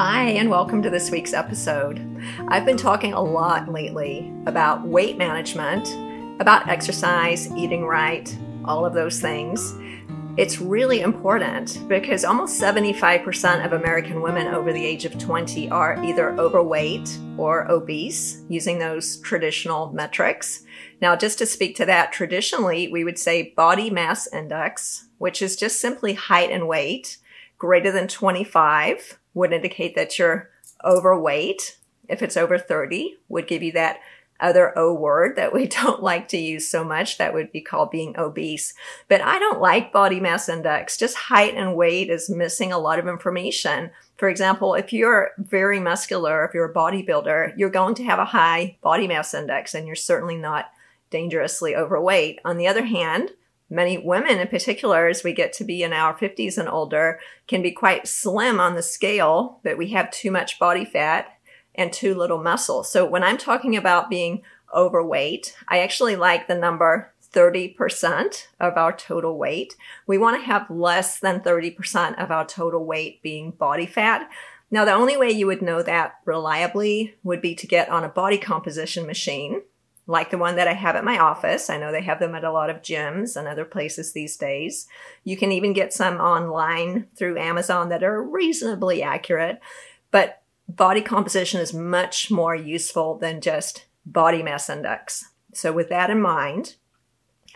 Hi, and welcome to this week's episode. I've been talking a lot lately about weight management, about exercise, eating right, all of those things. It's really important because almost 75% of American women over the age of 20 are either overweight or obese using those traditional metrics. Now, just to speak to that, traditionally we would say body mass index, which is just simply height and weight, greater than 25 would indicate that you're overweight. If it's over 30, would give you that other O word that we don't like to use so much. That would be called being obese. But I don't like body mass index. Just height and weight is missing a lot of information. For example, if you're very muscular, if you're a bodybuilder, you're going to have a high body mass index and you're certainly not dangerously overweight. On the other hand, Many women in particular, as we get to be in our 50s and older, can be quite slim on the scale, but we have too much body fat and too little muscle. So when I'm talking about being overweight, I actually like the number 30% of our total weight. We want to have less than 30% of our total weight being body fat. Now, the only way you would know that reliably would be to get on a body composition machine like the one that I have at my office. I know they have them at a lot of gyms and other places these days. You can even get some online through Amazon that are reasonably accurate, but body composition is much more useful than just body mass index. So with that in mind,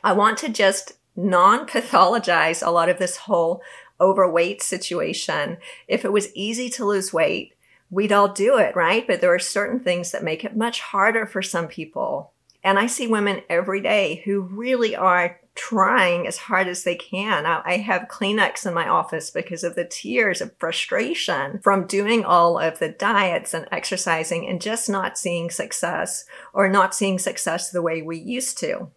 I want to just non pathologize a lot of this whole overweight situation. If it was easy to lose weight, we'd all do it, right? But there are certain things that make it much harder for some people. And I see women every day who really are trying as hard as they can. I have Kleenex in my office because of the tears of frustration from doing all of the diets and exercising and just not seeing success or not seeing success the way we used to.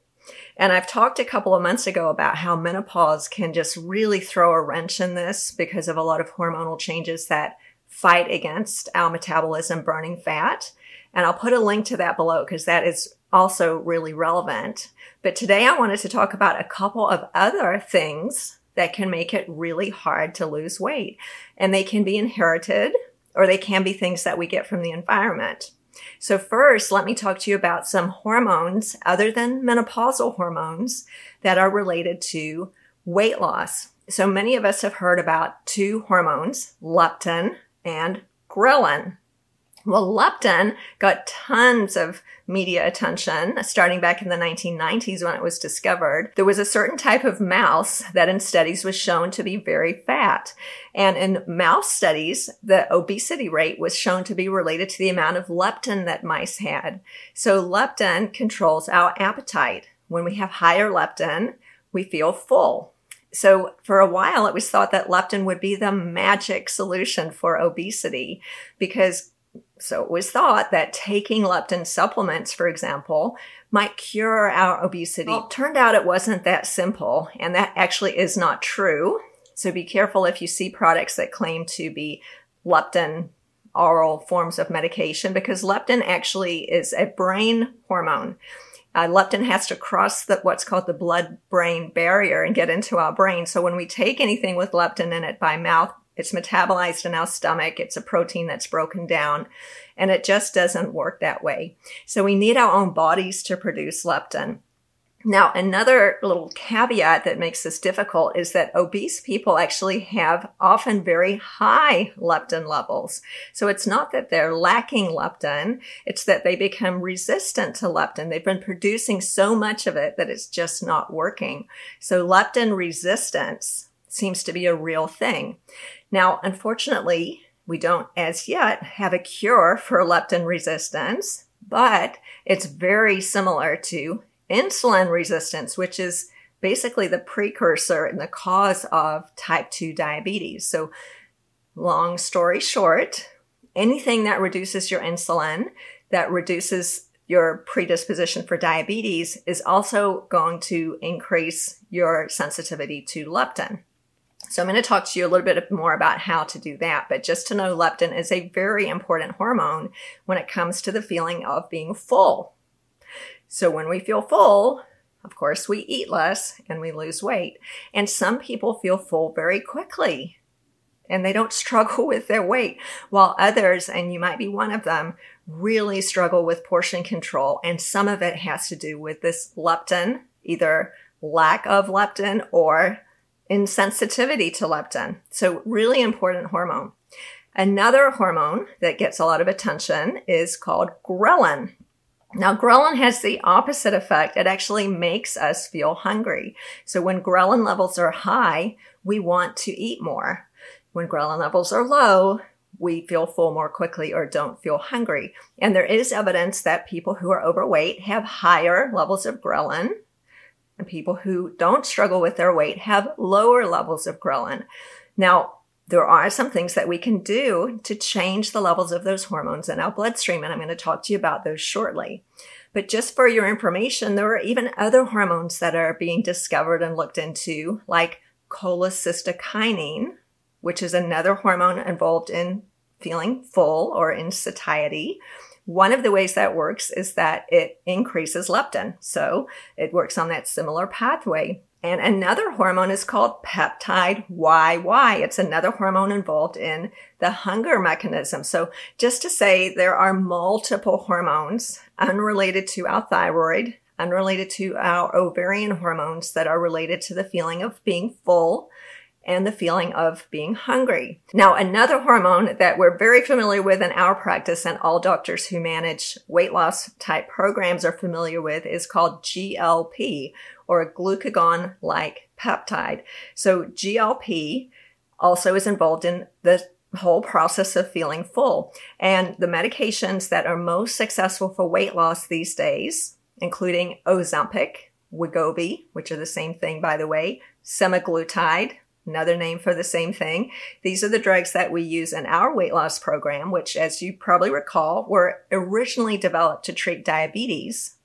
And I've talked a couple of months ago about how menopause can just really throw a wrench in this because of a lot of hormonal changes that fight against our metabolism burning fat. And I'll put a link to that below because that is also really relevant. But today I wanted to talk about a couple of other things that can make it really hard to lose weight. And they can be inherited or they can be things that we get from the environment. So first, let me talk to you about some hormones other than menopausal hormones that are related to weight loss. So many of us have heard about two hormones, leptin and ghrelin. Well, leptin got tons of media attention starting back in the 1990s when it was discovered. There was a certain type of mouse that in studies was shown to be very fat. And in mouse studies, the obesity rate was shown to be related to the amount of leptin that mice had. So leptin controls our appetite. When we have higher leptin, we feel full. So for a while, it was thought that leptin would be the magic solution for obesity because so it was thought that taking leptin supplements, for example, might cure our obesity. Well, turned out it wasn't that simple, and that actually is not true. So be careful if you see products that claim to be leptin oral forms of medication because leptin actually is a brain hormone. Uh, leptin has to cross the, what's called the blood brain barrier and get into our brain. So when we take anything with leptin in it by mouth, it's metabolized in our stomach. It's a protein that's broken down and it just doesn't work that way. So we need our own bodies to produce leptin. Now, another little caveat that makes this difficult is that obese people actually have often very high leptin levels. So it's not that they're lacking leptin, it's that they become resistant to leptin. They've been producing so much of it that it's just not working. So leptin resistance seems to be a real thing. Now, unfortunately, we don't as yet have a cure for leptin resistance, but it's very similar to insulin resistance, which is basically the precursor and the cause of type 2 diabetes. So, long story short, anything that reduces your insulin, that reduces your predisposition for diabetes, is also going to increase your sensitivity to leptin. So I'm going to talk to you a little bit more about how to do that. But just to know leptin is a very important hormone when it comes to the feeling of being full. So when we feel full, of course, we eat less and we lose weight. And some people feel full very quickly. and they don't struggle with their weight, while others, and you might be one of them, really struggle with portion control. And some of it has to do with this leptin, either lack of leptin or insensitivity to leptin. So really important hormone. Another hormone that gets a lot of attention is called ghrelin. Now, ghrelin has the opposite effect. It actually makes us feel hungry. So when ghrelin levels are high, we want to eat more. When ghrelin levels are low, we feel full more quickly or don't feel hungry. And there is evidence that people who are overweight have higher levels of ghrelin people who don't struggle with their weight have lower levels of ghrelin. Now, there are some things that we can do to change the levels of those hormones in our bloodstream, and I'm going to talk to you about those shortly. But just for your information, there are even other hormones that are being discovered and looked into, like cholecystokinin, which is another hormone involved in feeling full or in satiety. One of the ways that works is that it increases leptin. So it works on that similar pathway. And another hormone is called peptide YY. It's another hormone involved in the hunger mechanism. So just to say there are multiple hormones unrelated to our thyroid, unrelated to our ovarian hormones that are related to the feeling of being full and the feeling of being hungry. Now, another hormone that we're very familiar with in our practice and all doctors who manage weight loss type programs are familiar with is called GLP or glucagon like peptide. So GLP also is involved in the whole process of feeling full. And the medications that are most successful for weight loss these days, including Ozempic, Wegovy, which are the same thing, by the way, semaglutide, another name for the same thing. These are the drugs that we use in our weight loss program, which, as you probably recall, were originally developed to treat diabetes,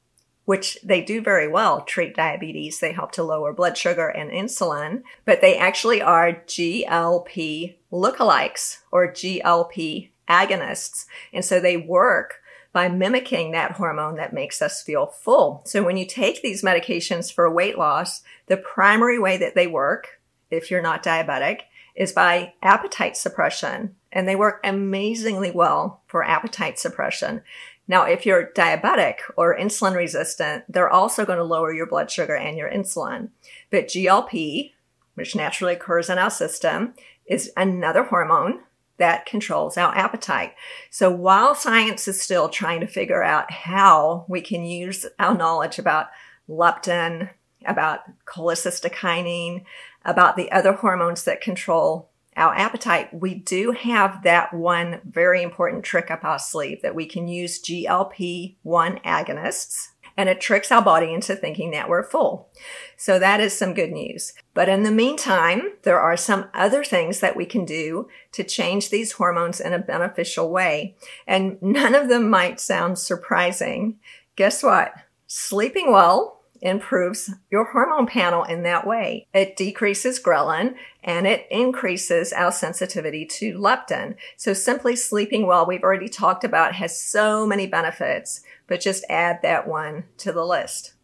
which they do very well treat diabetes. They help to lower blood sugar and insulin, but they actually are GLP lookalikes or GLP agonists. And so they work by mimicking that hormone that makes us feel full. So when you take these medications for weight loss, the primary way that they work if you're not diabetic is by appetite suppression. And they work amazingly well for appetite suppression. Now, if you're diabetic or insulin resistant, they're also going to lower your blood sugar and your insulin. But GLP, which naturally occurs in our system, is another hormone that controls our appetite. So while science is still trying to figure out how we can use our knowledge about leptin, about cholecystokinin, about the other hormones that control our appetite, we do have that one very important trick up our sleeve that we can use GLP 1 agonists and it tricks our body into thinking that we're full. So that is some good news. But in the meantime, there are some other things that we can do to change these hormones in a beneficial way. And none of them might sound surprising. Guess what? Sleeping well improves your hormone panel in that way. It decreases ghrelin and it increases our sensitivity to leptin. So simply sleeping well, we've already talked about, has so many benefits, but just add that one to the list.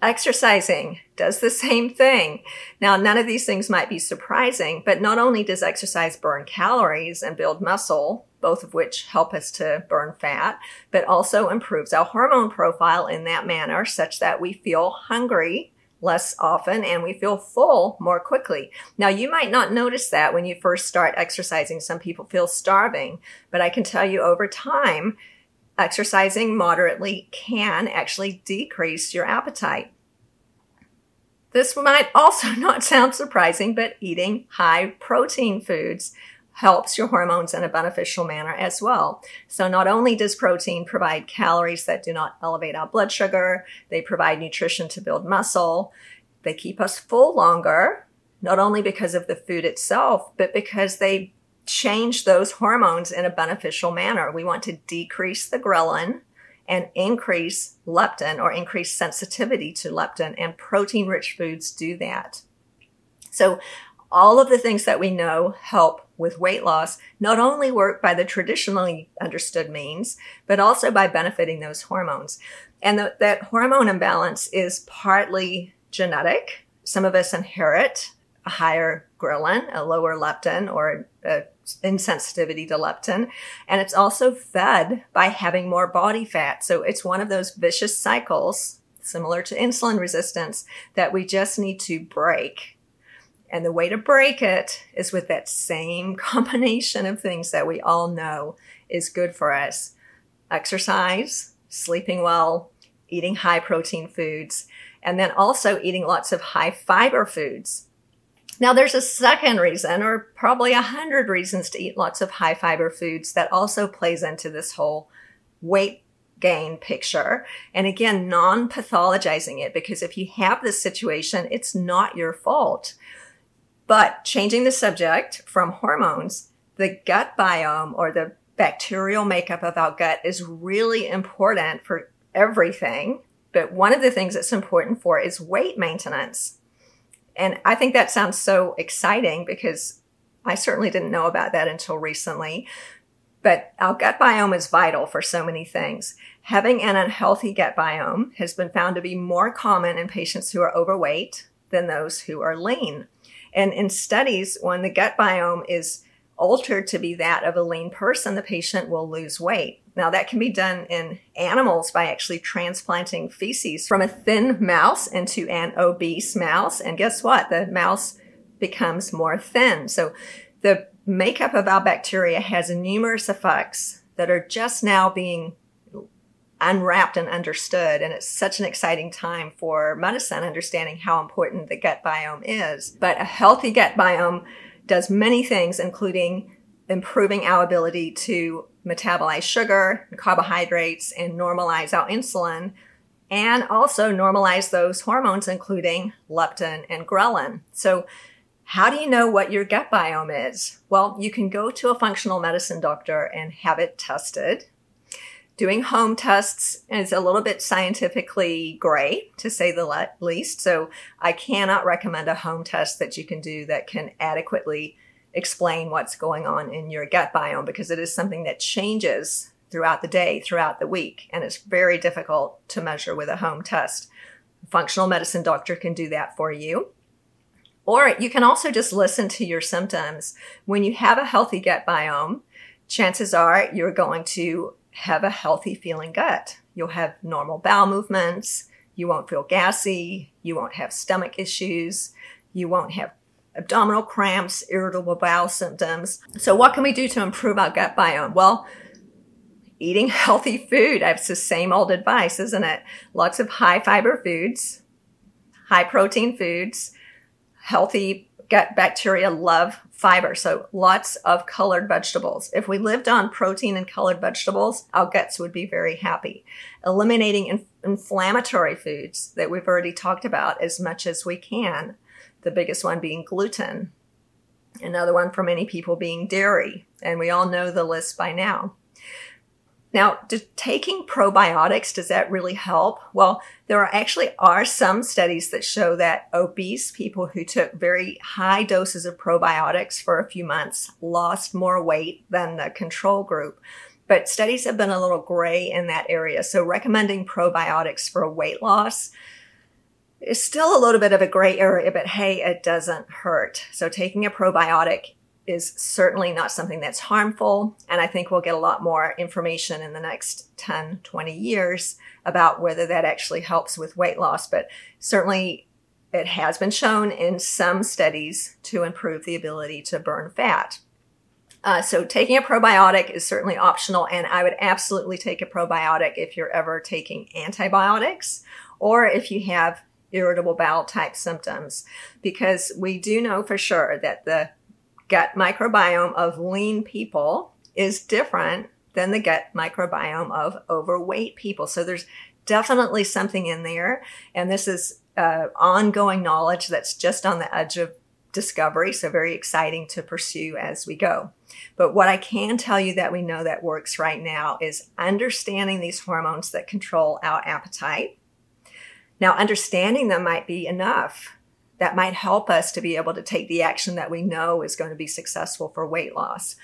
Exercising does the same thing. Now, none of these things might be surprising, but not only does exercise burn calories and build muscle, both of which help us to burn fat, but also improves our hormone profile in that manner such that we feel hungry less often and we feel full more quickly. Now, you might not notice that when you first start exercising. Some people feel starving, but I can tell you over time, exercising moderately can actually decrease your appetite. This might also not sound surprising, but eating high protein foods helps your hormones in a beneficial manner as well. So not only does protein provide calories that do not elevate our blood sugar, they provide nutrition to build muscle. They keep us full longer, not only because of the food itself, but because they change those hormones in a beneficial manner. We want to decrease the ghrelin and increase leptin or increase sensitivity to leptin and protein rich foods do that. So all of the things that we know help with weight loss not only work by the traditionally understood means, but also by benefiting those hormones. And the, that hormone imbalance is partly genetic. Some of us inherit higher ghrelin, a lower leptin, or a insensitivity to leptin. And it's also fed by having more body fat. So it's one of those vicious cycles, similar to insulin resistance, that we just need to break. And the way to break it is with that same combination of things that we all know is good for us exercise, sleeping well, eating high protein foods, and then also eating lots of high fiber foods. Now, there's a second reason, or probably a hundred reasons to eat lots of high fiber foods that also plays into this whole weight gain picture. And again, non pathologizing it, because if you have this situation, it's not your fault. But changing the subject from hormones, the gut biome or the bacterial makeup of our gut is really important for everything. But one of the things that's important for is weight maintenance. And I think that sounds so exciting because I certainly didn't know about that until recently. But our gut biome is vital for so many things. Having an unhealthy gut biome has been found to be more common in patients who are overweight than those who are lean. And in studies, when the gut biome is altered to be that of a lean person, the patient will lose weight. Now, that can be done in animals by actually transplanting feces from a thin mouse into an obese mouse. And guess what? The mouse becomes more thin. So the makeup of our bacteria has numerous effects that are just now being unwrapped and understood. And it's such an exciting time for medicine, understanding how important the gut biome is. But a healthy gut biome does many things, including improving our ability to metabolize sugar, carbohydrates, and normalize our insulin, and also normalize those hormones, including leptin and ghrelin. So, how do you know what your gut biome is? Well, you can go to a functional medicine doctor and have it tested. Doing home tests is a little bit scientifically gray, to say the least. So, I cannot recommend a home test that you can do that can adequately explain what's going on in your gut biome because it is something that changes throughout the day, throughout the week, and it's very difficult to measure with a home test. A functional medicine doctor can do that for you. Or you can also just listen to your symptoms. When you have a healthy gut biome, chances are you're going to have a healthy feeling gut. You'll have normal bowel movements. You won't feel gassy. You won't have stomach issues. You won't have abdominal cramps, irritable bowel symptoms. So, what can we do to improve our gut biome? Well, eating healthy food. It's the same old advice, isn't it? Lots of high fiber foods, high protein foods, healthy gut bacteria love fiber. So lots of colored vegetables. If we lived on protein and colored vegetables, our guts would be very happy. Eliminating in- inflammatory foods that we've already talked about as much as we can the biggest one being gluten, another one for many people being dairy, and we all know the list by now. Now, do, taking probiotics, does that really help? Well, there are actually are some studies that show that obese people who took very high doses of probiotics for a few months lost more weight than the control group. But studies have been a little gray in that area. So recommending probiotics for weight loss is still a little bit of a gray area, but hey, it doesn't hurt. So taking a probiotic is certainly not something that's harmful. And I think we'll get a lot more information in the next 10, 20 years about whether that actually helps with weight loss. But certainly it has been shown in some studies to improve the ability to burn fat. Uh, so taking a probiotic is certainly optional, and I would absolutely take a probiotic if you're ever taking antibiotics or if you have irritable bowel type symptoms because we do know for sure that the gut microbiome of lean people is different than the gut microbiome of overweight people. So there's definitely something in there. And this is uh, ongoing knowledge that's just on the edge of discovery. So very exciting to pursue as we go. But what I can tell you that we know that works right now is understanding these hormones that control our appetite now, understanding them might be enough. That might help us to be able to take the action that we know is going to be successful for weight loss.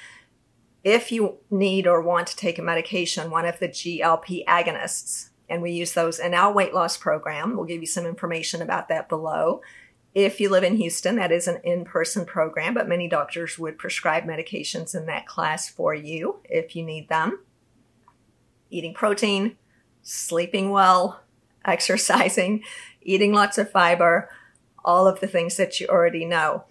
If you need or want to take a medication, one of the GLP agonists, and we use those in our weight loss program, we'll give you some information about that below. If you live in Houston, that is an in person program, but many doctors would prescribe medications in that class for you if you need them. Eating protein, sleeping well, exercising, eating lots of fiber, all of the things that you already know.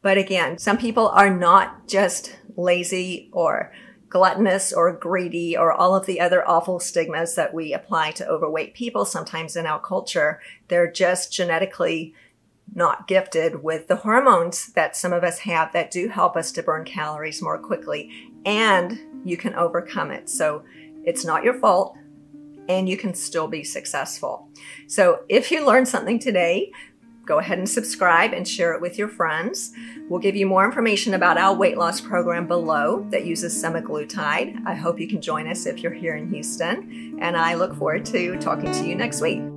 But again, some people are not just lazy or gluttonous or greedy or all of the other awful stigmas that we apply to overweight people sometimes in our culture. They're just genetically not gifted with the hormones that some of us have that do help us to burn calories more quickly and you can overcome it. So it's not your fault and you can still be successful. So if you learned something today, go ahead and subscribe and share it with your friends. We'll give you more information about our weight loss program below that uses semaglutide. I hope you can join us if you're here in Houston, and I look forward to talking to you next week.